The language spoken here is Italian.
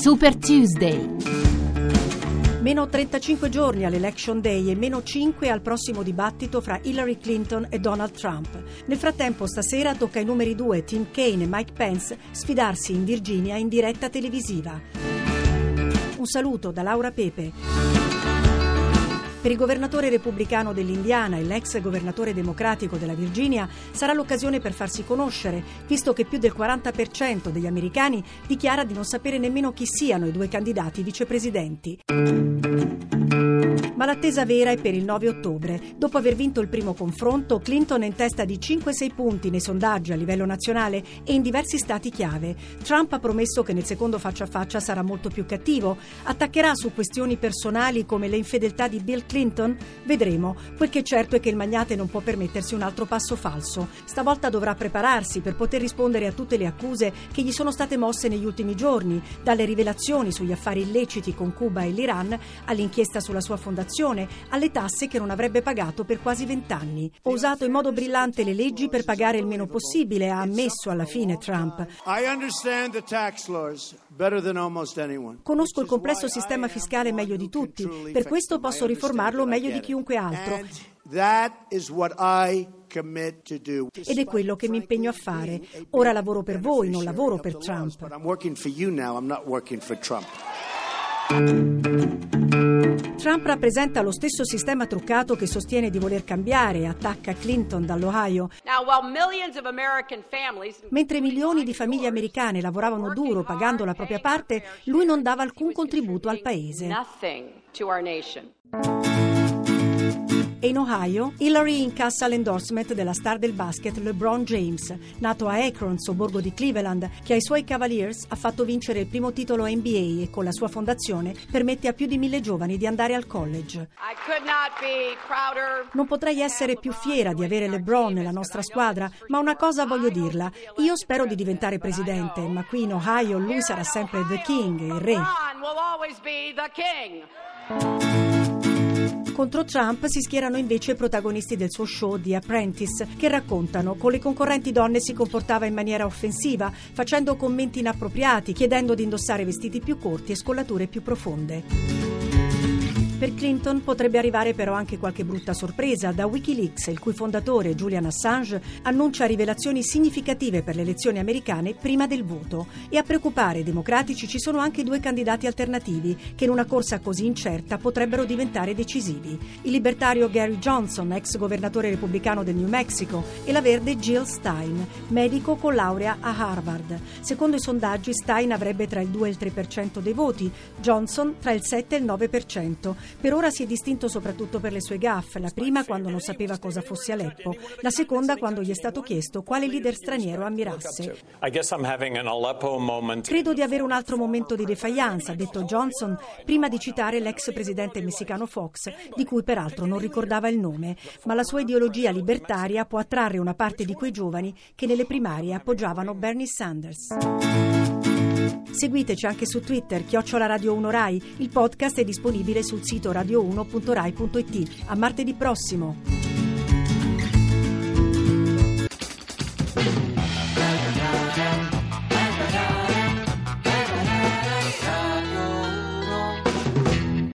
Super Tuesday. Meno 35 giorni all'Election Day e meno 5 al prossimo dibattito fra Hillary Clinton e Donald Trump. Nel frattempo, stasera tocca ai numeri 2 Tim Kaine e Mike Pence sfidarsi in Virginia in diretta televisiva. Un saluto da Laura Pepe. Per il governatore repubblicano dell'Indiana e l'ex governatore democratico della Virginia sarà l'occasione per farsi conoscere, visto che più del 40% degli americani dichiara di non sapere nemmeno chi siano i due candidati vicepresidenti. Ma l'attesa vera è per il 9 ottobre. Dopo aver vinto il primo confronto, Clinton è in testa di 5-6 punti nei sondaggi a livello nazionale e in diversi stati chiave. Trump ha promesso che nel secondo faccia a faccia sarà molto più cattivo. Attaccherà su questioni personali come le infedeltà di Bill Clinton? Vedremo. Quel che è certo è che il magnate non può permettersi un altro passo falso. Stavolta dovrà prepararsi per poter rispondere a tutte le accuse che gli sono state mosse negli ultimi giorni, dalle rivelazioni sugli affari illeciti con Cuba e l'Iran all'inchiesta sulla sua fondazione tassazione alle tasse che non avrebbe pagato per quasi vent'anni. Ho usato in modo brillante le leggi per pagare il meno possibile, ha ammesso alla fine Trump. Conosco il complesso sistema fiscale meglio di tutti, per questo posso riformarlo meglio di chiunque altro. Ed è quello che mi impegno a fare. Ora lavoro per voi, non lavoro per Trump. Trump rappresenta lo stesso sistema truccato che sostiene di voler cambiare e attacca Clinton dall'Ohio. Mentre milioni di famiglie americane lavoravano duro pagando la propria parte, lui non dava alcun contributo al paese. E in Ohio, Hillary incassa l'endorsement della star del basket LeBron James, nato a Akron, sobborgo di Cleveland, che ai suoi Cavaliers ha fatto vincere il primo titolo NBA e con la sua fondazione permette a più di mille giovani di andare al college. Non potrei essere più fiera di avere LeBron nella nostra squadra, ma una cosa voglio dirla. Io spero di diventare presidente, ma qui in Ohio lui sarà sempre The King, il re. Contro Trump si schierano invece i protagonisti del suo show The Apprentice, che raccontano con le concorrenti donne si comportava in maniera offensiva, facendo commenti inappropriati, chiedendo di indossare vestiti più corti e scollature più profonde. Per Clinton potrebbe arrivare però anche qualche brutta sorpresa da Wikileaks, il cui fondatore Julian Assange annuncia rivelazioni significative per le elezioni americane prima del voto. E a preoccupare i democratici ci sono anche due candidati alternativi che in una corsa così incerta potrebbero diventare decisivi. Il libertario Gary Johnson, ex governatore repubblicano del New Mexico, e la verde Jill Stein, medico con laurea a Harvard. Secondo i sondaggi Stein avrebbe tra il 2 e il 3% dei voti, Johnson tra il 7 e il 9%. Per ora si è distinto soprattutto per le sue gaffe, la prima quando non sapeva cosa fosse Aleppo, la seconda quando gli è stato chiesto quale leader straniero ammirasse. Credo di avere un altro momento di defiance, ha detto Johnson, prima di citare l'ex presidente messicano Fox, di cui peraltro non ricordava il nome, ma la sua ideologia libertaria può attrarre una parte di quei giovani che nelle primarie appoggiavano Bernie Sanders. Seguiteci anche su Twitter, chiocciola Radio 1 Rai. Il podcast è disponibile sul sito radio1.rai.it. A martedì prossimo!